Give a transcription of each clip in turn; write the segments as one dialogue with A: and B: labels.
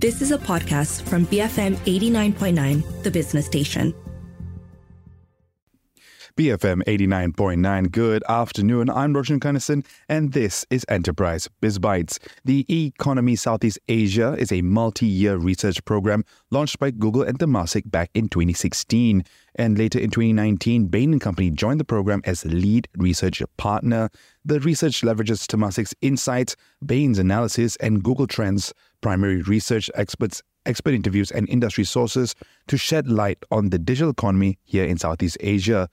A: This is a podcast from BFM 89.9, the business station.
B: BFM 89.9. Good afternoon. I'm Roshan Kanesan, and this is Enterprise Biz Bytes. The Economy Southeast Asia is a multi year research program launched by Google and Temasek back in 2016. And later in 2019, Bain and Company joined the program as lead research partner. The research leverages Temasek's insights, Bain's analysis, and Google Trends primary research experts expert interviews and industry sources to shed light on the digital economy here in Southeast Asia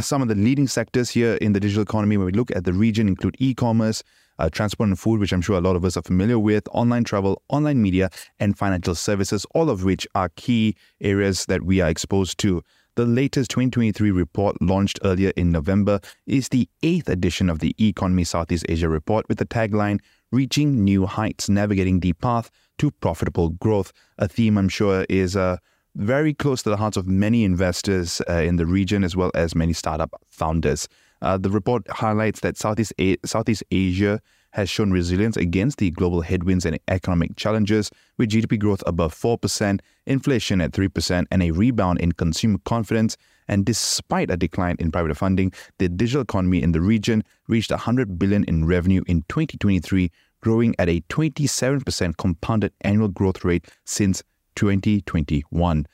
B: some of the leading sectors here in the digital economy when we look at the region include e-commerce, uh, transport and food, which I'm sure a lot of us are familiar with, online travel, online media, and financial services, all of which are key areas that we are exposed to. The latest 2023 report, launched earlier in November, is the eighth edition of the Economy Southeast Asia report with the tagline Reaching New Heights, Navigating the Path to Profitable Growth. A theme I'm sure is uh, very close to the hearts of many investors uh, in the region as well as many startup founders. Uh, the report highlights that Southeast, A- Southeast Asia has shown resilience against the global headwinds and economic challenges, with GDP growth above 4%, inflation at 3%, and a rebound in consumer confidence. And despite a decline in private funding, the digital economy in the region reached 100 billion in revenue in 2023, growing at a 27% compounded annual growth rate since 2021.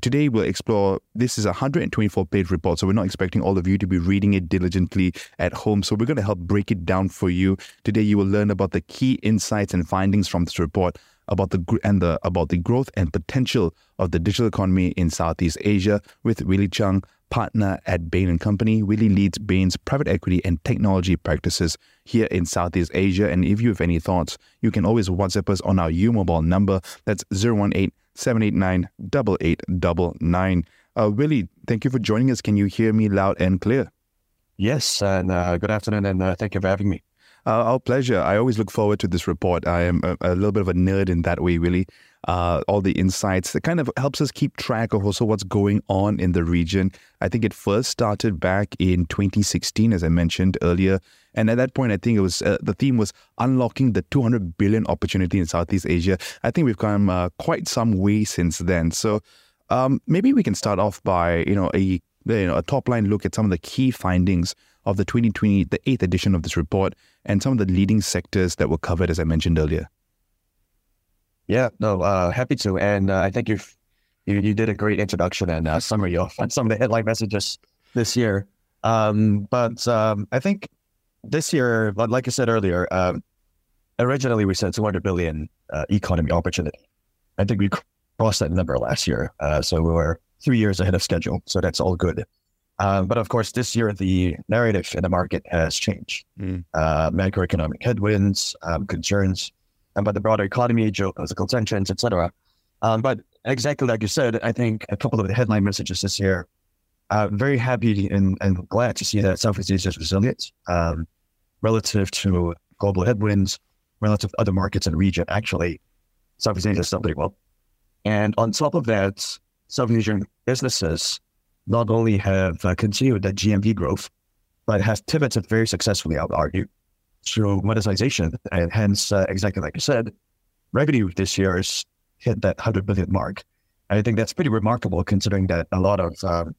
B: Today, we'll explore this is a 124 page report, so we're not expecting all of you to be reading it diligently at home. So, we're going to help break it down for you. Today, you will learn about the key insights and findings from this report about the and the about the growth and potential of the digital economy in Southeast Asia with Willie Chung, partner at Bain and Company. Willie leads Bain's private equity and technology practices here in Southeast Asia. And if you have any thoughts, you can always WhatsApp us on our U Mobile number. That's 018 789 8899. Uh, Willie, thank you for joining us. Can you hear me loud and clear?
C: Yes, and uh, good afternoon, and uh, thank you for having me.
B: Uh, our pleasure. I always look forward to this report. I am a, a little bit of a nerd in that way, really. Uh, all the insights that kind of helps us keep track of also what's going on in the region. I think it first started back in 2016, as I mentioned earlier. And at that point, I think it was uh, the theme was unlocking the 200 billion opportunity in Southeast Asia. I think we've come uh, quite some way since then. So um, maybe we can start off by you know a you know a top line look at some of the key findings of the 2020, the eighth edition of this report, and some of the leading sectors that were covered, as I mentioned earlier.
C: Yeah, no, uh, happy to. And uh, I think you've, you you did a great introduction and uh, summary of some of the headline messages this year. Um, but um, I think this year, like I said earlier, um, originally we said 200 billion uh, economy opportunity. I think we crossed that number last year. Uh, so we were three years ahead of schedule. So that's all good. Um, but of course, this year the narrative in the market has changed. Mm. Uh, macroeconomic headwinds, um, concerns about the broader economy, geopolitical tensions, etc. Um, but exactly like you said, I think a couple of the headline messages this year. Uh, very happy and, and glad to see that Southeast Asia is resilient um, relative to global headwinds, relative to other markets and region. Actually, Southeast Asia is still pretty well. And on top of that, Southeast Asian businesses not only have uh, continued that GMV growth, but has pivoted very successfully, I would argue, through monetization. And hence, uh, exactly like you said, revenue this year has hit that 100 billion mark. And I think that's pretty remarkable considering that a lot of um,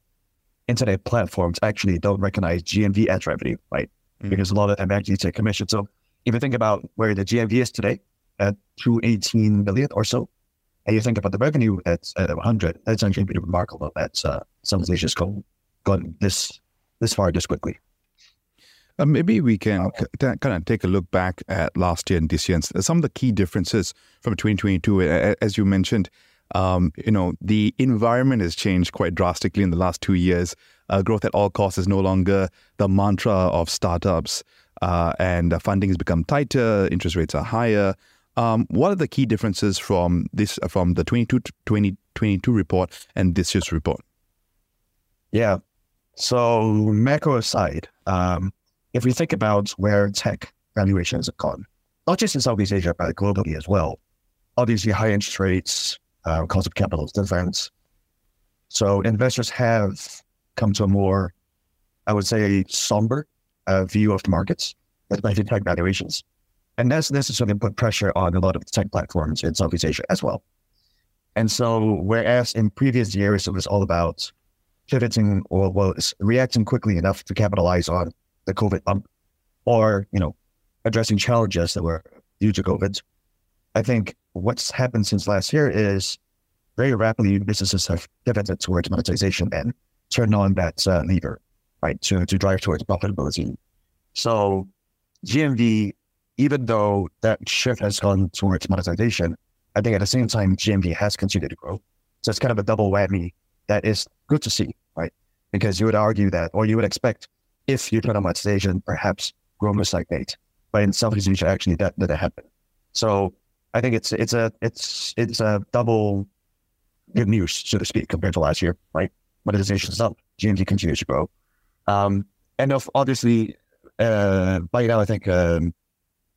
C: internet platforms actually don't recognize GMV as revenue, right? Mm-hmm. Because a lot of them actually take commission. So if you think about where the GMV is today at 218 million or so, and you think about the revenue at, at 100, that's actually pretty remarkable that uh, some of these just go, gone this, this far this quickly.
B: Uh, maybe we can t- kind of take a look back at last year and this year and some of the key differences from 2022. As you mentioned, um, you know, the environment has changed quite drastically in the last two years. Uh, growth at all costs is no longer the mantra of startups, uh, and funding has become tighter. Interest rates are higher. Um, what are the key differences from this from the 22 2022 report and this year's report?
C: Yeah. So macro aside, um, if we think about where tech valuations have gone, not just in Southeast Asia but globally as well, obviously high interest rates, uh, cost of capital is. So investors have come to a more, I would say, somber uh, view of the markets, especially tech valuations. And that's necessarily put pressure on a lot of tech platforms in Southeast Asia as well. And so, whereas in previous years, it was all about pivoting or well, reacting quickly enough to capitalize on the COVID bump or, you know, addressing challenges that were due to COVID. I think what's happened since last year is very rapidly businesses have pivoted towards monetization and turned on that uh, lever, right, to, to drive towards profitability. So GMV, even though that shift has gone towards monetization, I think at the same time, GMV has continued to grow. So it's kind of a double whammy that is good to see, right? Because you would argue that, or you would expect, if you turn on monetization, perhaps growth will stagnate. But in Southeast Asia, actually, that didn't happen. So I think it's it's a it's it's a double good news, so to speak, compared to last year, right? Monetization is up, GMV continues to grow, um, and of obviously uh, by now I think um,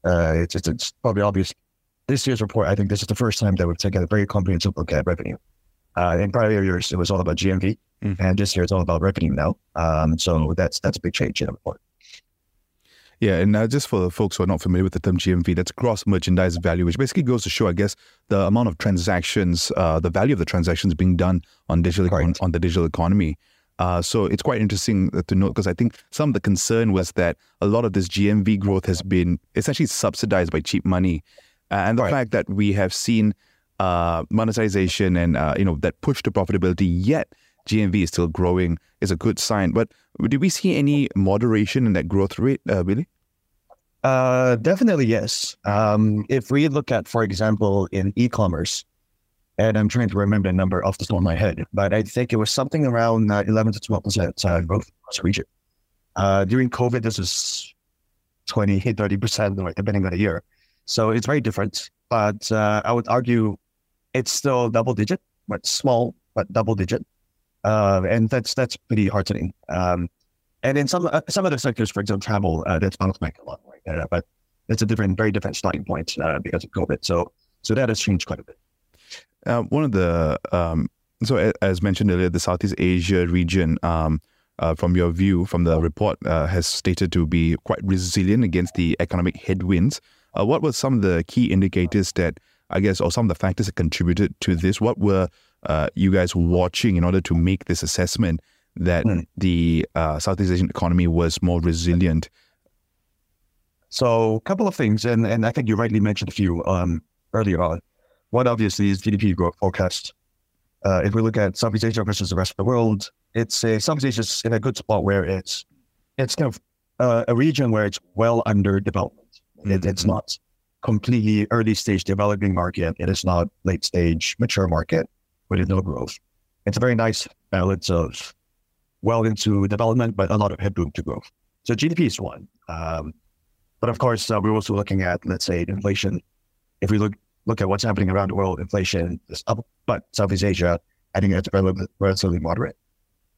C: uh, it's, it's it's probably obvious. This year's report, I think this is the first time that we've taken a very comprehensive look at revenue. Uh, in prior years, it was all about GMV, mm. and this year it's all about revenue now. Um, so that's that's a big change in the report.
B: Yeah, and uh, just for the folks who are not familiar with the term GMV, that's gross merchandise value, which basically goes to show, I guess, the amount of transactions, uh, the value of the transactions being done on digital on, on, the digital economy. Uh, so it's quite interesting to note because I think some of the concern was that a lot of this GMV growth has been essentially subsidized by cheap money, and the right. fact that we have seen uh, monetization and uh, you know that push to profitability, yet GMV is still growing is a good sign. But did we see any moderation in that growth rate, uh, Billy?
C: Uh, definitely yes. Um, if we look at, for example, in e-commerce, and I'm trying to remember the number off the top of my head, but I think it was something around uh, 11 to 12 percent uh, growth across the region. Uh, during COVID, this was 20, 30 percent, depending on the year. So it's very different. But uh, I would argue it's still double digit, but small, but double digit. Uh, and that's that's pretty heartening. Um, and in some uh, some other sectors, for example, travel, uh, that's bounced back a lot, right? Uh, but it's a different, very different starting point uh, because of COVID. So so that has changed quite a bit.
B: Uh, one of the um, so as mentioned earlier, the Southeast Asia region. Um, uh, from your view, from the report, has stated to be quite resilient against the economic headwinds. what were some of the key indicators that I guess, or some of the factors that contributed to this? What were uh, you guys watching in order to make this assessment that mm. the uh, Southeast Asian economy was more resilient?
C: So, a couple of things, and, and I think you rightly mentioned a few um, earlier on. One, obviously, is GDP growth forecast. Uh, if we look at Southeast Asia versus the rest of the world, it's a, Southeast Asia is in a good spot where it's it's kind of uh, a region where it's well under development. Mm-hmm. It, it's not completely early stage developing market. It is not late stage mature market with no growth. It's a very nice balance of well into development, but a lot of headroom to growth. So GDP is one. Um, but of course, uh, we're also looking at, let's say, inflation. If we look look at what's happening around the world, inflation is up, but Southeast Asia, I think it's relatively moderate.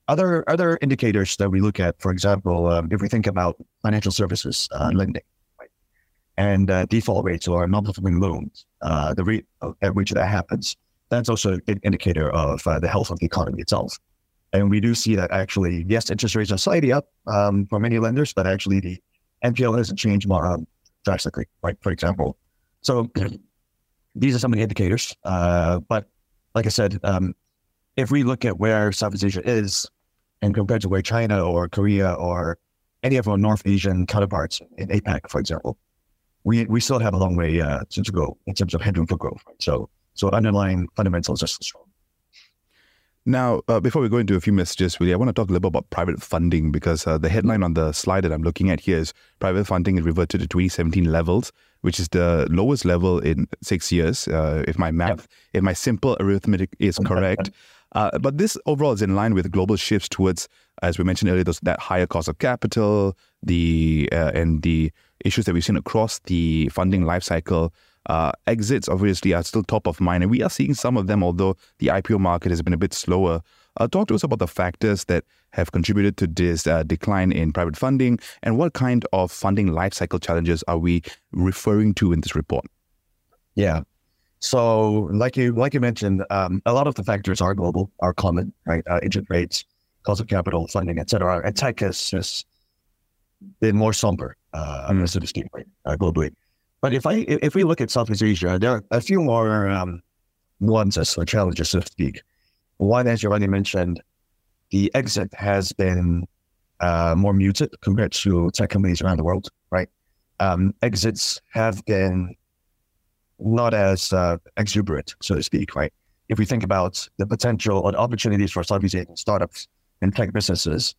C: Other other indicators that we look at, for example, um, if we think about financial services uh, lending, right, and uh, default rates or non-performing loans, uh, the rate at which that happens, that's also an indicator of uh, the health of the economy itself. And we do see that actually, yes, interest rates are slightly up um, for many lenders, but actually the NPL hasn't changed more um, drastically, right? For example. So these are some of the indicators. Uh, but like I said, um, if we look at where Southeast Asia is and compared to where China or Korea or any of our North Asian counterparts in APAC, for example, we, we still have a long way uh, to, go in terms of headroom for growth. So so underlying fundamentals are still strong.
B: Now, uh, before we go into a few messages, really, I want to talk a little bit about private funding because uh, the headline on the slide that I'm looking at here is private funding is reverted to 2017 levels, which is the lowest level in six years, uh, if my math, yep. if my simple arithmetic is correct. Uh, but this overall is in line with global shifts towards, as we mentioned earlier, those, that higher cost of capital, the uh, and the issues that we've seen across the funding life cycle uh, exits obviously are still top of mind, and we are seeing some of them, although the IPO market has been a bit slower. Uh, talk to us about the factors that have contributed to this uh, decline in private funding, and what kind of funding lifecycle challenges are we referring to in this report?
C: Yeah. So, like you like you mentioned, um, a lot of the factors are global, are common, right? Uh, interest rates, cost of capital, funding, etc. And tech has just been more somber, uh, mm. so to speak, right, uh, globally. But if I if we look at Southeast Asia, there are a few more um, nuances or challenges, so to speak. One, as you already mentioned, the exit has been uh, more muted compared to tech companies around the world, right? Um, exits have been not as uh, exuberant, so to speak, right? If we think about the potential or the opportunities for Southeast Asian startups and tech businesses,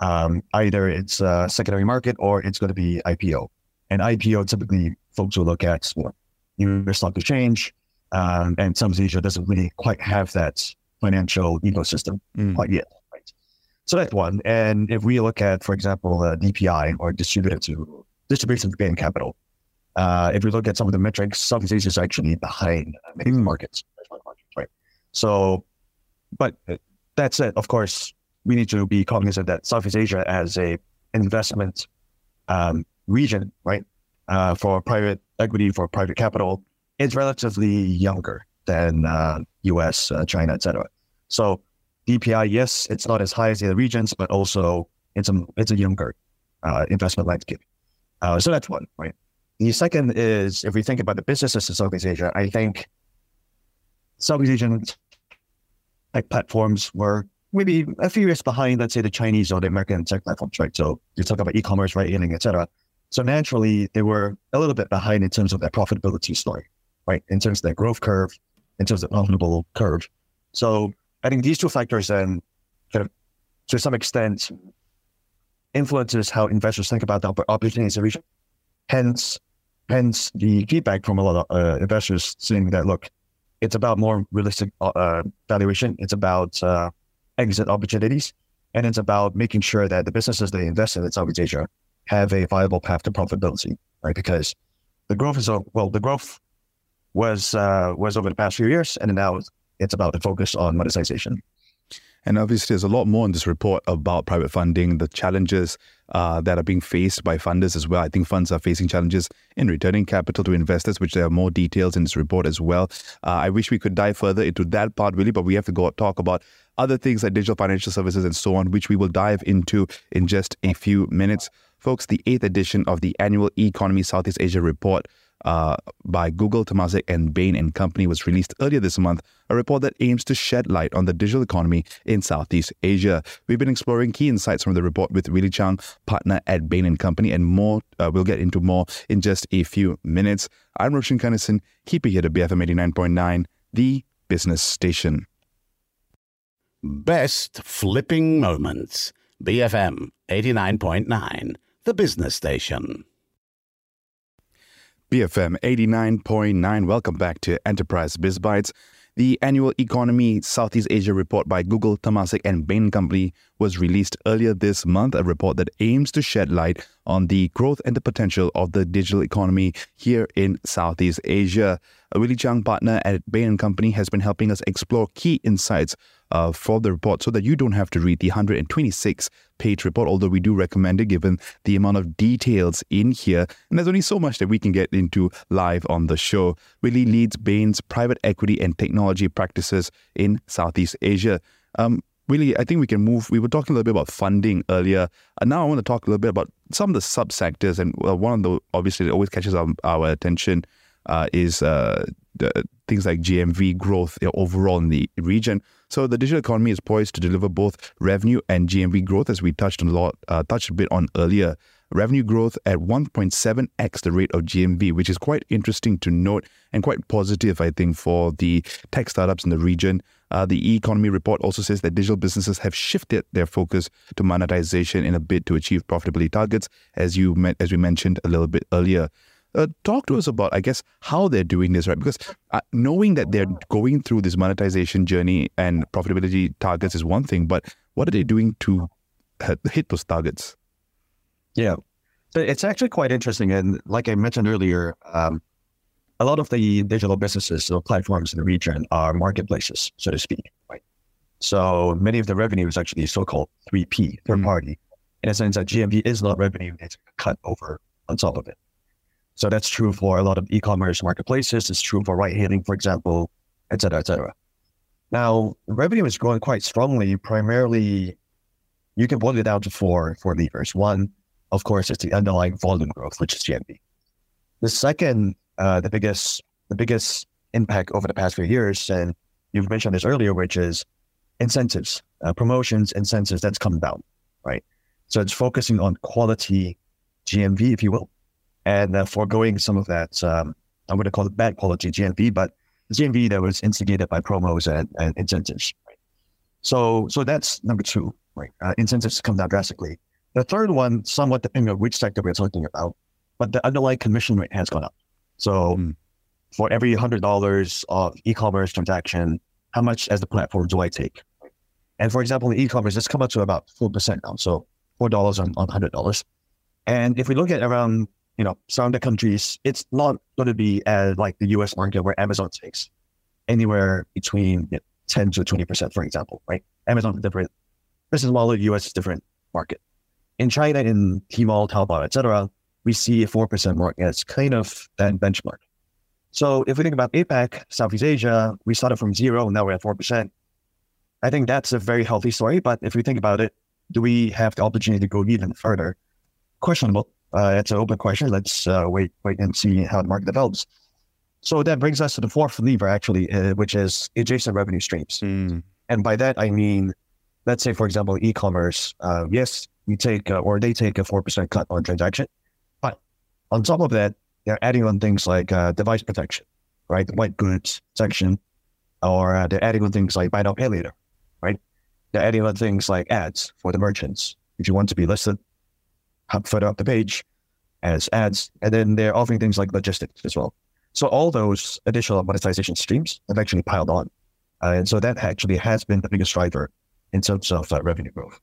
C: um, either it's a secondary market or it's going to be IPO. And IPO typically folks will look at what US stock exchange, um, and Southeast Asia doesn't really quite have that financial ecosystem mm. quite yet. Right? So that's one. And if we look at, for example, uh, DPI or distributed to distribution to gain capital, uh, if we look at some of the metrics, Southeast Asia is actually behind uh, many mm. markets, right? So, but that said, of course, we need to be cognizant that Southeast Asia as a investment um, region, right, uh, for private equity, for private capital, is relatively younger than uh, U.S., uh, China, etc. So DPI, yes, it's not as high as the other regions, but also it's a it's a younger uh, investment landscape. Uh, so that's one, right? The second is if we think about the businesses in Southeast Asia, I think Southeast Asian tech platforms were maybe a few years behind, let's say, the Chinese or the American tech platforms, right? So you talk about e-commerce, right, hailing, etc. So naturally, they were a little bit behind in terms of their profitability story, right? In terms of their growth curve, in terms of profitable curve. So I think these two factors then kind of, to some extent, influences how investors think about the opportunities in the region. Hence, hence the feedback from a lot of uh, investors saying that look, it's about more realistic uh, uh, valuation. It's about uh, exit opportunities, and it's about making sure that the businesses they invest in in Southeast Asia have a viable path to profitability, right? Because the growth is well, the growth was uh, was over the past few years, and now it's about the focus on monetization.
B: And obviously, there's a lot more in this report about private funding, the challenges uh, that are being faced by funders as well. I think funds are facing challenges in returning capital to investors, which there are more details in this report as well. Uh, I wish we could dive further into that part, really, but we have to go talk about other things like digital financial services and so on, which we will dive into in just a few minutes. Folks, the eighth edition of the annual Economy Southeast Asia report uh, by Google, Temasek, and Bain and Company was released earlier this month, a report that aims to shed light on the digital economy in Southeast Asia. We've been exploring key insights from the report with Willie Chang, partner at Bain and Company, and more. Uh, we'll get into more in just a few minutes. I'm Roshan Kanesan. Keep it here to BFM 89.9, the business station.
D: Best flipping moments. BFM 89.9, the business station.
B: BFM 89.9. Welcome back to Enterprise Biz Bites. The annual Economy Southeast Asia report by Google, Temasek, and Bain Company was released earlier this month, a report that aims to shed light on the growth and the potential of the digital economy here in Southeast Asia. A Willie Chang, partner at Bain Company, has been helping us explore key insights uh, for the report so that you don't have to read the 126 page report, although we do recommend it given the amount of details in here. And there's only so much that we can get into live on the show. Willie leads Bain's private equity and technology practices in Southeast Asia. Um, Willie, I think we can move. We were talking a little bit about funding earlier. And now I want to talk a little bit about some of the subsectors. And uh, one of the, obviously, that always catches our, our attention uh, is uh, things like GMV growth overall in the region. So the digital economy is poised to deliver both revenue and GMV growth, as we touched a lot, uh, touched a bit on earlier. Revenue growth at 1.7x the rate of GMV, which is quite interesting to note and quite positive, I think, for the tech startups in the region. Uh, the e-economy report also says that digital businesses have shifted their focus to monetization in a bid to achieve profitability targets, as you as we mentioned a little bit earlier. Uh, talk to us about, I guess, how they're doing this, right? Because uh, knowing that they're going through this monetization journey and profitability targets is one thing, but what are they doing to hit those targets?
C: Yeah, it's actually quite interesting. And like I mentioned earlier, um, a lot of the digital businesses or platforms in the region are marketplaces, so to speak, right? So many of the revenue is actually so-called 3P, third mm. party, in a sense that GMV is not revenue, it's cut over on top of it. So that's true for a lot of e-commerce marketplaces. It's true for ride hailing, for example, et cetera, et cetera. Now, revenue is growing quite strongly. Primarily, you can boil it down to four, four levers. One, of course, is the underlying volume growth, which is GMV. The second, uh, the biggest, the biggest impact over the past few years, and you've mentioned this earlier, which is incentives, uh, promotions, incentives. That's come down, right? So it's focusing on quality GMV, if you will, and uh, foregoing some of that. Um, I'm going to call it bad quality GMV, but GMV that was instigated by promos and, and incentives. Right? So, so that's number two. Right, uh, incentives come down drastically. The third one, somewhat depending on which sector we're talking about, but the underlying commission rate has gone up. So, mm. for every hundred dollars of e-commerce transaction, how much as the platform do I take? And for example, in e-commerce, it's come up to about four percent now. So four dollars on on hundred dollars. And if we look at around you know, some of the countries, it's not going to be as like the US market where Amazon takes anywhere between you know, 10 to 20%, for example, right? Amazon is different. Business model, US is different market. In China, in Tmall, Taobao, etc., we see a 4% market as kind of that benchmark. So if we think about APAC, Southeast Asia, we started from zero, now we're at 4%. I think that's a very healthy story. But if we think about it, do we have the opportunity to go even further? Questionable uh, it's an open question. Let's uh, wait, wait and see how the market develops. So that brings us to the fourth lever, actually, uh, which is adjacent revenue streams. Mm. And by that, I mean, let's say, for example, e-commerce. Uh, yes, we take uh, or they take a four percent cut on transaction, but on top of that, they're adding on things like uh, device protection, right? The white goods section, or they're adding on things like buy now pay later, right? They're adding on things like ads for the merchants. If you want to be listed, further up the page as ads. And then they're offering things like logistics as well. So all those additional monetization streams have actually piled on. Uh, and so that actually has been the biggest driver in terms of uh, revenue growth.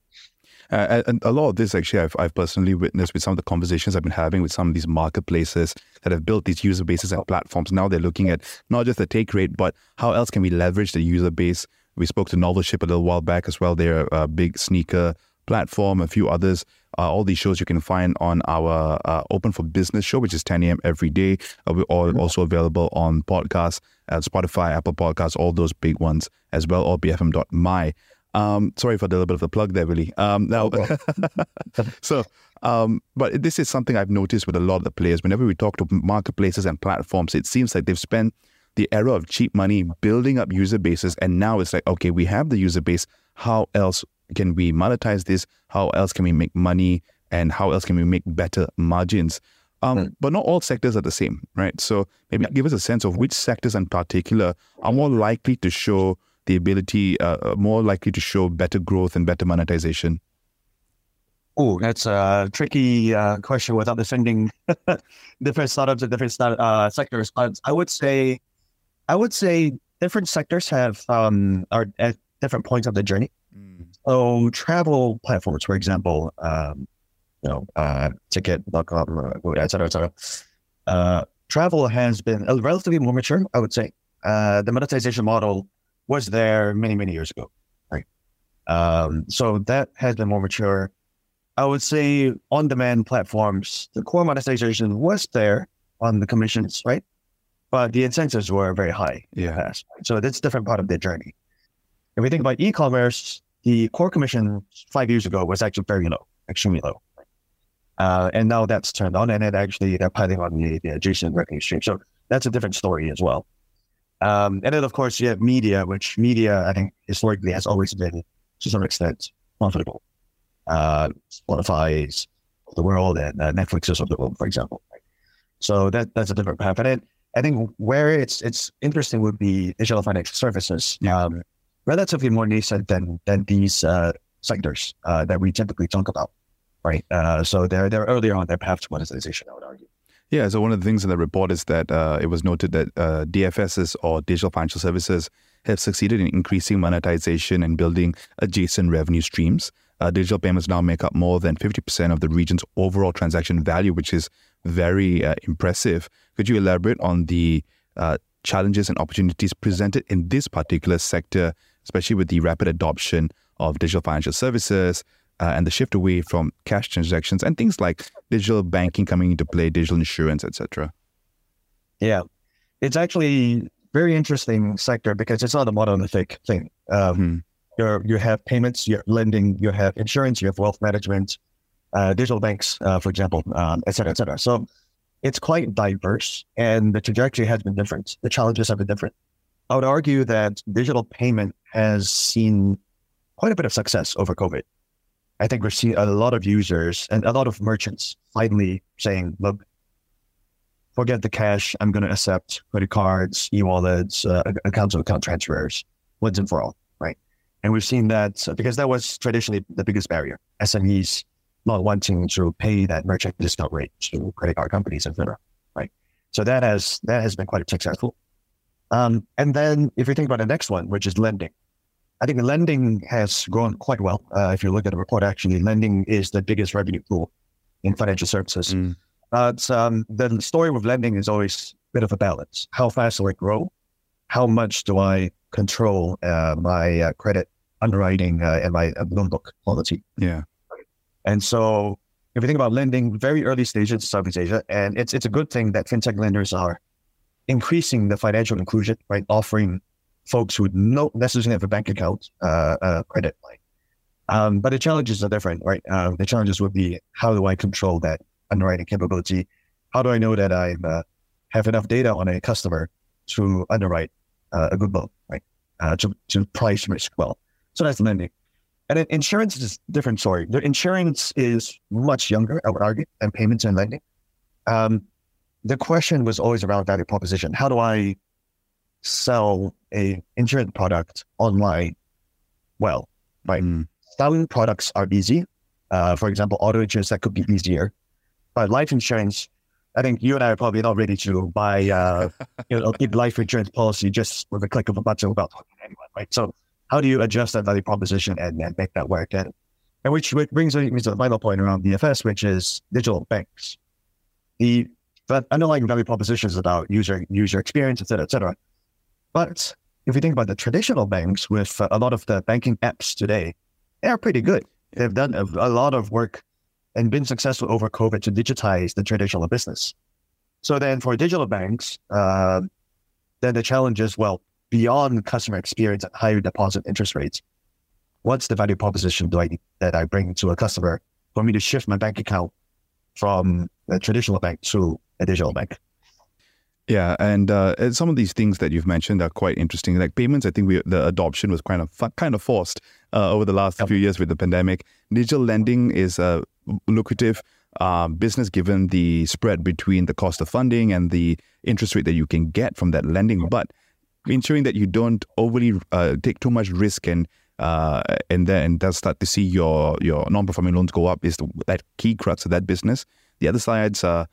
B: Uh, and a lot of this, actually, I've, I've personally witnessed with some of the conversations I've been having with some of these marketplaces that have built these user bases and platforms. Now they're looking at not just the take rate, but how else can we leverage the user base? We spoke to Novelship a little while back as well. They're a big sneaker platform, a few others. Uh, all these shows you can find on our uh, Open for Business show, which is 10 a.m. every day. Uh, we're all, mm-hmm. also available on podcasts, uh, Spotify, Apple Podcasts, all those big ones as well, or bfm.my. Um, sorry for the little bit of a plug there, really. Um, now, so, um, but this is something I've noticed with a lot of the players. Whenever we talk to marketplaces and platforms, it seems like they've spent the era of cheap money building up user bases, and now it's like, okay, we have the user base. How else can we monetize this? How else can we make money? And how else can we make better margins? Um, mm. But not all sectors are the same, right? So maybe give us a sense of which sectors in particular are more likely to show the ability, uh, uh more likely to show better growth and better monetization.
C: Oh, that's a tricky uh, question without defending different startups and different start, uh, sectors. But I would say, I would say different sectors have um, are at different points of the journey. So travel platforms, for example, um, you know, uh, tiket.com, uh, et cetera, et cetera. Uh, travel has been relatively more mature, I would say. Uh, the monetization model was there many, many years ago, right? Um, so that has been more mature. I would say on-demand platforms, the core monetization was there on the commissions, right? But the incentives were very high.
B: Yeah. Past,
C: right? So that's a different part of their journey. If we think about e-commerce, the core commission five years ago was actually very low, extremely low. Uh, and now that's turned on, and it actually they're piling on the, the adjacent revenue stream. So that's a different story as well. Um, and then, of course, you have media, which media, I think, historically has always been, to some extent, profitable. Uh, Spotify's of the world and uh, Netflix's of the world, for example. So that that's a different path. And then I think where it's it's interesting would be digital financial services. Um, relatively more nascent than than these uh, sectors uh, that we typically talk about, right? Uh, so they're they're earlier on their path to monetization, I would argue.
B: Yeah, so one of the things in the report is that uh, it was noted that uh, DFSs or digital financial services have succeeded in increasing monetization and building adjacent revenue streams. Uh, digital payments now make up more than 50% of the region's overall transaction value, which is very impressive. Could you elaborate on the challenges and opportunities presented in this particular sector especially with the rapid adoption of digital financial services uh, and the shift away from cash transactions and things like digital banking coming into play, digital insurance, etc.
C: Yeah, it's actually very interesting sector because it's not a monolithic thing. Um, hmm. you you have payments, you have lending, you have insurance, you have wealth management, uh, digital banks, uh, for example, um, et cetera, et cetera. So it's quite diverse and the trajectory has been different. The challenges have been different. I would argue that digital payment has seen quite a bit of success over COVID. I think we're seeing a lot of users and a lot of merchants finally saying, look, forget the cash. I'm going to accept credit cards, e-wallets, uh, accounts of account transfers once and for all, right? And we've seen that because that was traditionally the biggest barrier. SMEs not wanting to pay that merchant discount rate to credit card companies, etc. Right. So that has that has been quite a successful. Um, and then if you think about the next one, which is lending, I think lending has grown quite well. Uh, if you look at the report, actually, lending is the biggest revenue pool in financial services. Mm. But um, the story with lending is always a bit of a balance. How fast will it grow? How much do I control uh, my uh, credit underwriting uh, and my uh, loan book quality?
B: Yeah.
C: And so if you think about lending, very early stages in Southeast Asia, and it's it's a good thing that fintech lenders are increasing the financial inclusion, right? Offering folks who don't necessarily have a bank account uh, uh, credit line. Um, but the challenges are different, right? Uh, the challenges would be how do I control that underwriting capability? How do I know that I uh, have enough data on a customer to underwrite uh, a good loan, right? Uh, to, to price risk well. So that's lending. And insurance is a different story. The insurance is much younger, I would argue, than payments and lending. Um, the question was always around value proposition. How do I sell a insurance product online well? Right. Mm. Selling products are easy. Uh, for example, auto insurance that could be easier, but life insurance, I think you and I are probably not ready to buy uh, you know a life insurance policy just with a click of a button without talking to anyone, right? So how do you adjust that value proposition and, and make that work? And, and which, which brings me to the final point around DFS, which is digital banks. The but underlying value proposition is about user user experience, et cetera, et cetera. But if you think about the traditional banks with a lot of the banking apps today, they are pretty good. They've done a, a lot of work and been successful over COVID to digitize the traditional business. So then for digital banks, uh, then the challenge is, well, beyond customer experience and higher deposit interest rates, what's the value proposition do I, that I bring to a customer for me to shift my bank account from a traditional bank to a digital bank?
B: Yeah, and uh, some of these things that you've mentioned are quite interesting. Like payments, I think we, the adoption was kind of kind of forced uh, over the last yep. few years with the pandemic. Digital lending is a lucrative uh, business given the spread between the cost of funding and the interest rate that you can get from that lending. But ensuring that you don't overly uh, take too much risk and uh, and then they'll start to see your your non-performing loans go up is the, that key crux of that business. The other sides uh,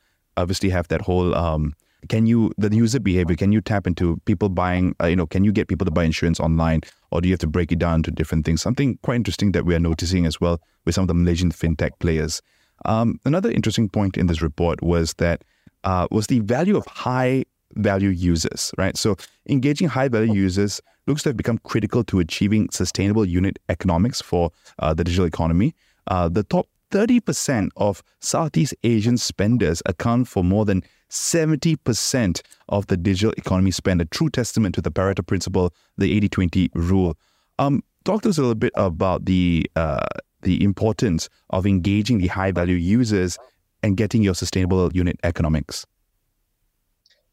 B: obviously have that whole um, can you the user behavior can you tap into people buying uh, you know can you get people to buy insurance online or do you have to break it down to different things something quite interesting that we are noticing as well with some of the malaysian fintech players um, another interesting point in this report was that uh, was the value of high value users, right? So engaging high value users looks to have become critical to achieving sustainable unit economics for uh, the digital economy. Uh, the top 30% of Southeast Asian spenders account for more than 70% of the digital economy spend, a true testament to the Pareto principle, the 80 20 rule. Um, talk to us a little bit about the, uh, the importance of engaging the high value users and getting your sustainable unit economics.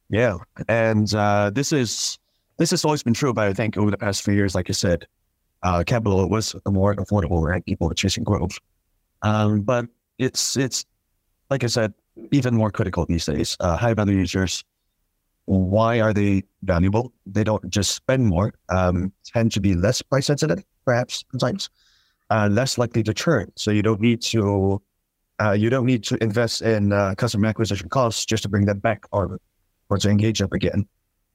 C: Yeah, and uh, this is this has always been true, but I think over the past few years, like you said, uh, capital was more affordable, right? People were chasing growth, um, but it's it's like I said, even more critical these days. Uh, high value users, why are they valuable? They don't just spend more, um, tend to be less price sensitive, perhaps sometimes, uh, less likely to churn. So you don't need to uh, you don't need to invest in uh, customer acquisition costs just to bring them back or or to engage up again.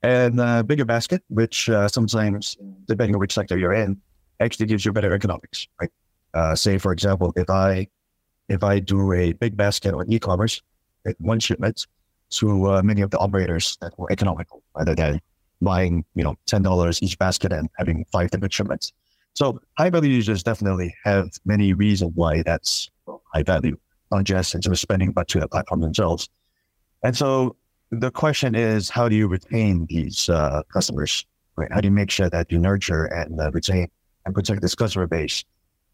C: And uh, bigger basket, which uh, sometimes, depending on which sector you're in, actually gives you better economics. Right? Uh, say, for example, if I if I do a big basket on e-commerce, one shipment to uh, many of the operators that were economical, rather than buying you know ten dollars each basket and having five different shipments. So high value users definitely have many reasons why that's high value, not just in terms of spending, but to the platform themselves. And so the question is, how do you retain these uh, customers? Right? How do you make sure that you nurture and uh, retain and protect this customer base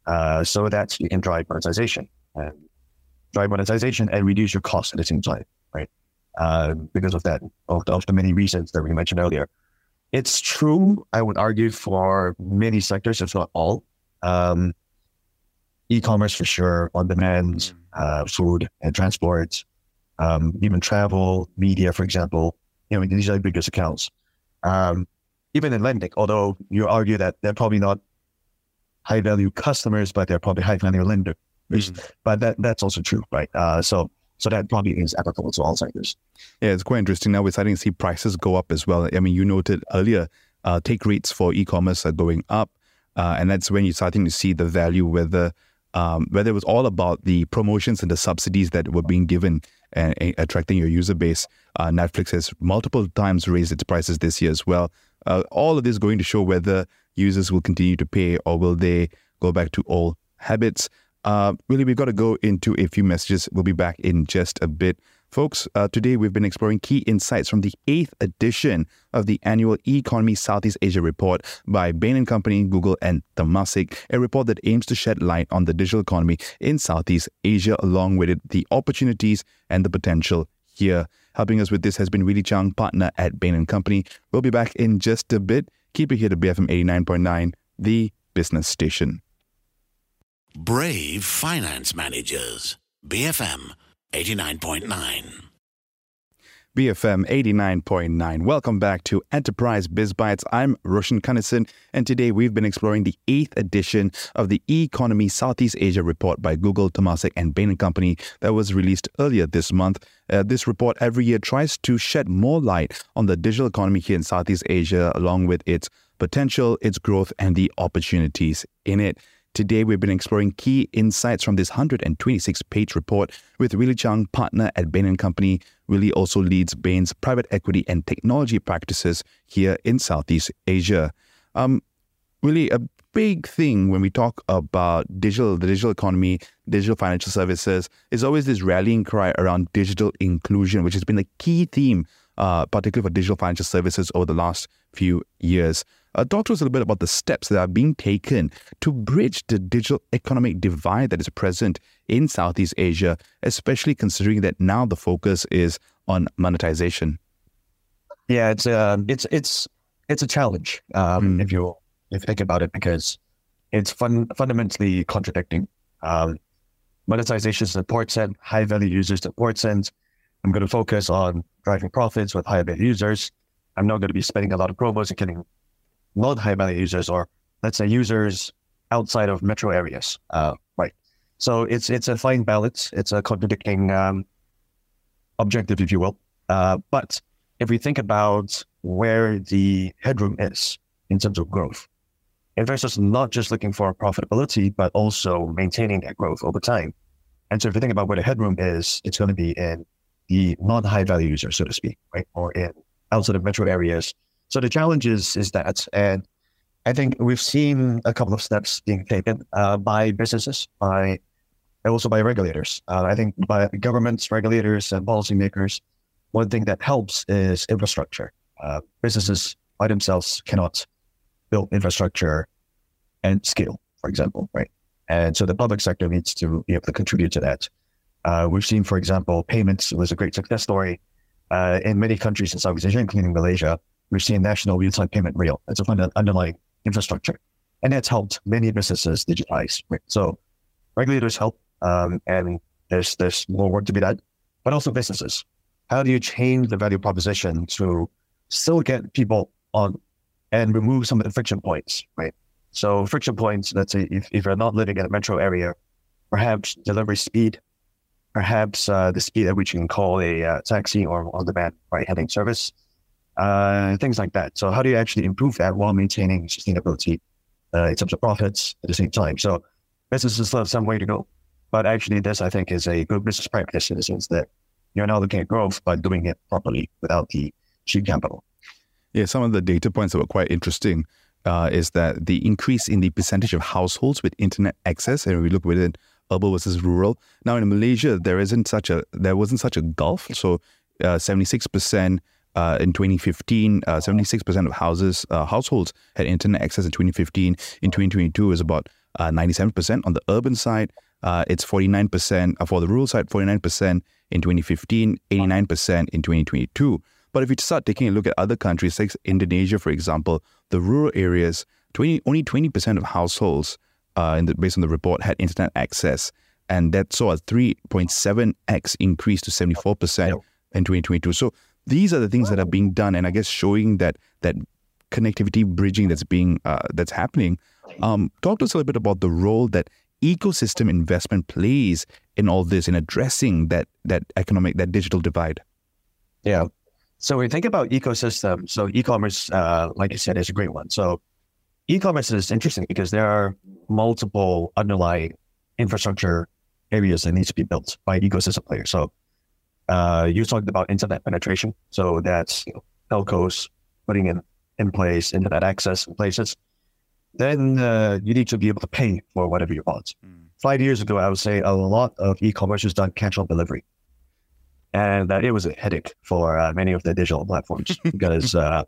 C: uh, so that you can drive monetization and drive monetization and reduce your cost at the same time, right? uh, because of that, of, of the many reasons that we mentioned earlier. It's true, I would argue, for many sectors, if not all. Um, e-commerce for sure, on demand, uh, food and transport, um, even travel, media, for example. You know, these are the biggest accounts. Um, even in lending, although you argue that they're probably not high value customers, but they're probably high value lenders. Mm. But that that's also true, right? Uh, so so that probably is applicable to all sectors.
B: Yeah, it's quite interesting. Now we're starting to see prices go up as well. I mean, you noted earlier, uh, take rates for e-commerce are going up, uh, and that's when you're starting to see the value whether um, whether it was all about the promotions and the subsidies that were being given and, and attracting your user base. Uh, Netflix has multiple times raised its prices this year as well. Uh, all of this going to show whether users will continue to pay or will they go back to old habits. Uh, really, we've got to go into a few messages. We'll be back in just a bit. Folks, uh, today we've been exploring key insights from the eighth edition of the annual Economy Southeast Asia report by Bain & Company, Google, and Temasek, a report that aims to shed light on the digital economy in Southeast Asia, along with it, the opportunities and the potential here. Helping us with this has been Willie Chang, partner at Bain & Company. We'll be back in just a bit. Keep it here to BFM 89.9, the business station.
D: Brave Finance Managers, BFM 89.9.
B: BFM 89.9. Welcome back to Enterprise Biz Bites. I'm Roshan Kanesan, and today we've been exploring the eighth edition of the Economy Southeast Asia report by Google, Temasek, and Bain & Company that was released earlier this month. Uh, this report every year tries to shed more light on the digital economy here in Southeast Asia, along with its potential, its growth, and the opportunities in it. Today, we've been exploring key insights from this 126 page report with Willie Chang, partner at Bain & Company. Willie also leads Bain's private equity and technology practices here in Southeast Asia. Um, really, a big thing when we talk about digital, the digital economy, digital financial services, is always this rallying cry around digital inclusion, which has been a key theme, uh, particularly for digital financial services over the last few years. Uh, talk to us a little bit about the steps that are being taken to bridge the digital economic divide that is present in Southeast Asia, especially considering that now the focus is on monetization.
C: Yeah, it's uh, it's it's it's a challenge um, mm. if you if you think about it because it's fun, fundamentally contradicting. Um, monetization is important, high value users important. I'm going to focus on driving profits with high value users. I'm not going to be spending a lot of promos and getting not high value users or let's say users outside of metro areas. Uh, right. So it's it's a fine balance. It's a contradicting um, objective, if you will. Uh, but if we think about where the headroom is in terms of growth, investors are not just looking for profitability, but also maintaining that growth over time. And so if you think about where the headroom is, it's going to be in the non-high value users, so to speak, right? Or in outside of metro areas so the challenge is, is that, and I think we've seen a couple of steps being taken uh, by businesses, by and also by regulators. Uh, I think by governments, regulators, and policymakers, one thing that helps is infrastructure. Uh, businesses by themselves cannot build infrastructure and scale, for example, right? And so the public sector needs to be able to contribute to that. Uh, we've seen, for example, payments was a great success story uh, in many countries in Southeast Asia, including Malaysia we're seeing national real-time payment rail. It's a fund underlying infrastructure. And that's helped many businesses digitize. So regulators help, um, and there's there's more work to be done, but also businesses. How do you change the value proposition to still get people on and remove some of the friction points, right? So friction points, let's say if, if you're not living in a metro area, perhaps delivery speed, perhaps uh, the speed at which you can call a uh, taxi or on-demand ride-hailing service, uh, things like that. So how do you actually improve that while maintaining sustainability uh, in terms of profits at the same time? So businesses still have some way to go, but actually this I think is a good business practice in the sense that you're now looking at growth by doing it properly without the cheap capital.
B: Yeah, some of the data points that were quite interesting uh, is that the increase in the percentage of households with internet access, and we look within urban versus rural. Now in Malaysia, there isn't such a there wasn't such a gulf. So uh, seventy six percent uh, in 2015, uh, 76% of houses, uh, households had internet access in 2015. In 2022, it was about 97% uh, on the urban side. Uh, it's 49% uh, for the rural side, 49% in 2015, 89% in 2022. But if you start taking a look at other countries, like Indonesia, for example, the rural areas, 20, only 20% of households, uh, the, based on the report, had internet access. And that saw a 3.7x increase to 74% in 2022. So these are the things that are being done, and I guess showing that that connectivity bridging that's being uh, that's happening. Um, talk to us a little bit about the role that ecosystem investment plays in all this in addressing that that economic that digital divide.
C: Yeah. So we think about ecosystem. So e-commerce, uh, like you said, is a great one. So e-commerce is interesting because there are multiple underlying infrastructure areas that needs to be built by ecosystem players. So uh, you talked about internet penetration. So that's you know, telcos putting in, in place internet access in places. Then uh, you need to be able to pay for whatever you want. Mm. Five years ago, I would say a lot of e-commerce was done cash on delivery. And that it was a headache for uh, many of the digital platforms because uh,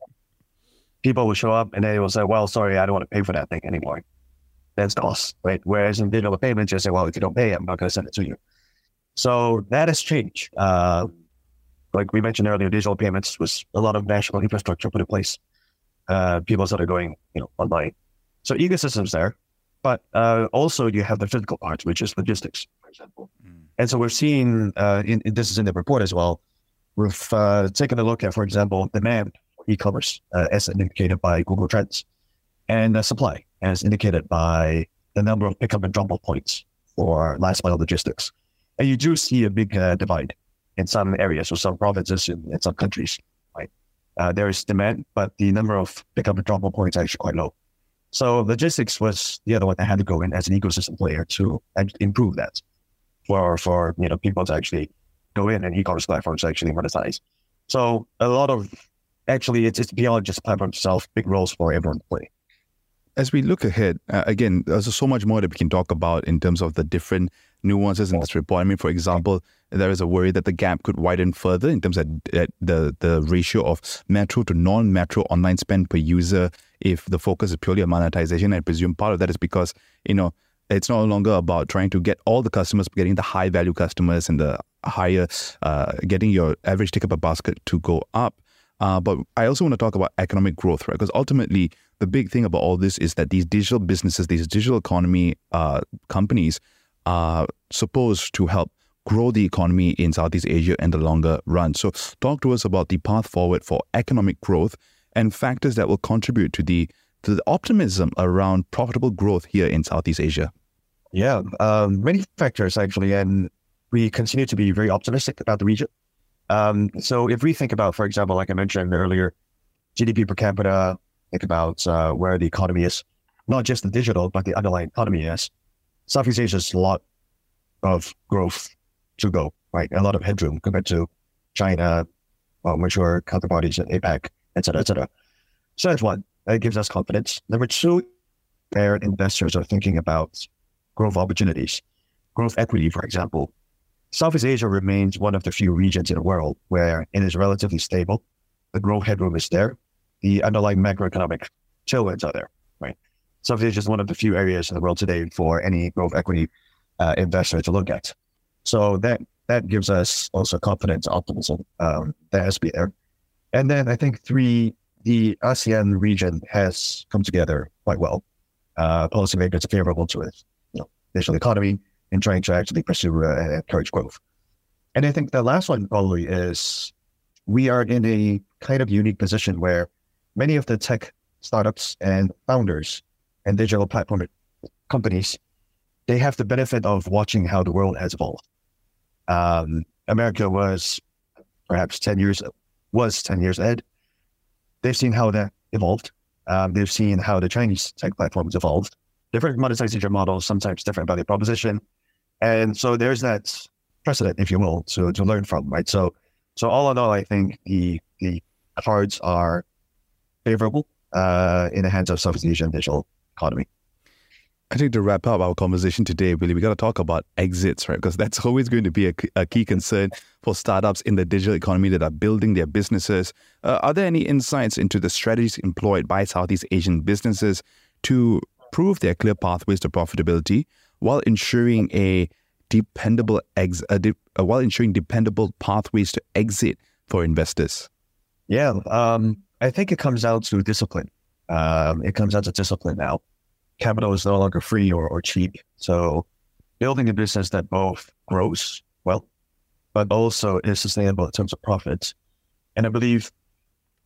C: people would show up and they will say, well, sorry, I don't want to pay for that thing anymore. That's the cost, right? Whereas in digital payments, you say, well, if you don't pay, I'm not going to send it to you. So that has changed. Uh, like we mentioned earlier, digital payments was a lot of national infrastructure put in place. Uh, people started going, you know, online. So ecosystems there, but uh, also you have the physical part, which is logistics, for example. Mm. And so we're seeing, uh, in, in, this is in the report as well. We've uh, taken a look at, for example, demand for e-commerce uh, as indicated by Google Trends, and supply as indicated by the number of pickup and drop-off points for last mile logistics. And you do see a big uh, divide in some areas or some provinces in, in some countries. Right, uh, there is demand, but the number of pickup and drop-off points are actually quite low. So logistics was the other one that had to go in as an ecosystem player to improve that for for you know people to actually go in and e-commerce platforms actually monetize. So a lot of actually it's, it's beyond just platform itself, big roles for everyone to play
B: as we look ahead, uh, again, there's so much more that we can talk about in terms of the different nuances in this report. I mean, for example, there is a worry that the gap could widen further in terms of the the ratio of metro to non-metro online spend per user. If the focus is purely on monetization, I presume part of that is because you know it's no longer about trying to get all the customers, getting the high value customers and the higher, uh, getting your average ticket per basket to go up. Uh, but I also want to talk about economic growth, right? Because ultimately, the big thing about all this is that these digital businesses, these digital economy uh, companies, are supposed to help grow the economy in Southeast Asia in the longer run. So, talk to us about the path forward for economic growth and factors that will contribute to the to the optimism around profitable growth here in Southeast Asia.
C: Yeah, um, many factors actually, and we continue to be very optimistic about the region. Um, so, if we think about, for example, like I mentioned earlier, GDP per capita, think about uh, where the economy is, not just the digital, but the underlying economy is. Southeast Asia is a lot of growth to go, right? A lot of headroom compared to China, well, mature counterparties in APEC, et cetera, et cetera. So that's one. That gives us confidence. Number two, where investors are thinking about growth opportunities, growth equity, for example. Southeast Asia remains one of the few regions in the world where it is relatively stable. The growth headroom is there. The underlying macroeconomic tailwinds are there, right? Asia is one of the few areas in the world today for any growth equity uh, investor to look at. So that that gives us also confidence, optimism um, that has to be there. And then I think three, the ASEAN region has come together quite well. Uh, policymakers are favorable to it, you know, digital economy and trying to actually pursue uh, and encourage growth. And I think the last one probably is we are in a kind of unique position where many of the tech startups and founders and digital platform companies, they have the benefit of watching how the world has evolved. Um, America was perhaps 10 years, was 10 years ahead. They've seen how that evolved. Um, they've seen how the Chinese tech platforms evolved. Different monetization models, sometimes different value proposition. And so there's that precedent, if you will, to, to learn from, right? So, so all in all, I think the, the cards are favorable uh, in the hands of Southeast Asian digital economy.
B: I think to wrap up our conversation today, Willie, we got to talk about exits, right? Because that's always going to be a, a, key concern for startups in the digital economy that are building their businesses. Uh, are there any insights into the strategies employed by Southeast Asian businesses to prove their clear pathways to profitability while ensuring a dependable ex- de- uh, while ensuring dependable pathways to exit for investors?
C: Yeah, um, I think it comes down to discipline. Um, it comes down to discipline now. Capital is no longer free or, or cheap. So building a business that both grows well, but also is sustainable in terms of profits. And I believe,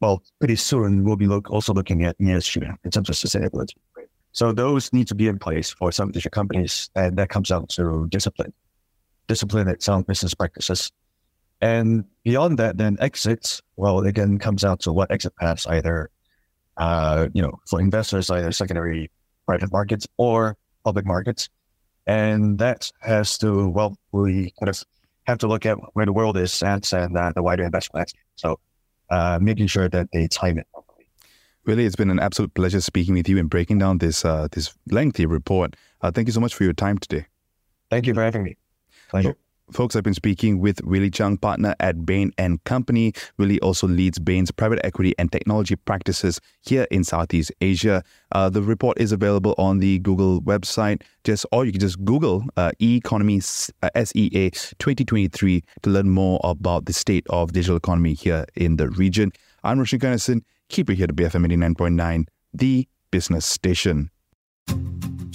C: well, pretty soon we'll be look, also looking at ESG in terms of sustainability. So those need to be in place for some of these companies, and that comes down to discipline, discipline at sound business practices. And beyond that, then exits, well, again, comes out to what exit paths either, uh, you know, for investors, either secondary private markets or public markets. And that has to, well, we kind of have to look at where the world is at and uh, the wider investment landscape. So uh, making sure that they time it properly.
B: Really, it's been an absolute pleasure speaking with you and breaking down this uh, this lengthy report. Uh, thank you so much for your time today.
C: Thank you for having me. Pleasure.
B: Folks, I've been speaking with Willie Chung, partner at Bain and Company. Willie also leads Bain's private equity and technology practices here in Southeast Asia. Uh, the report is available on the Google website. Just or you can just Google uh, e-Conomy uh, SEA 2023 to learn more about the state of digital economy here in the region. I'm Roshan Kanesan. Keep it here to BFM 89.9, the business station.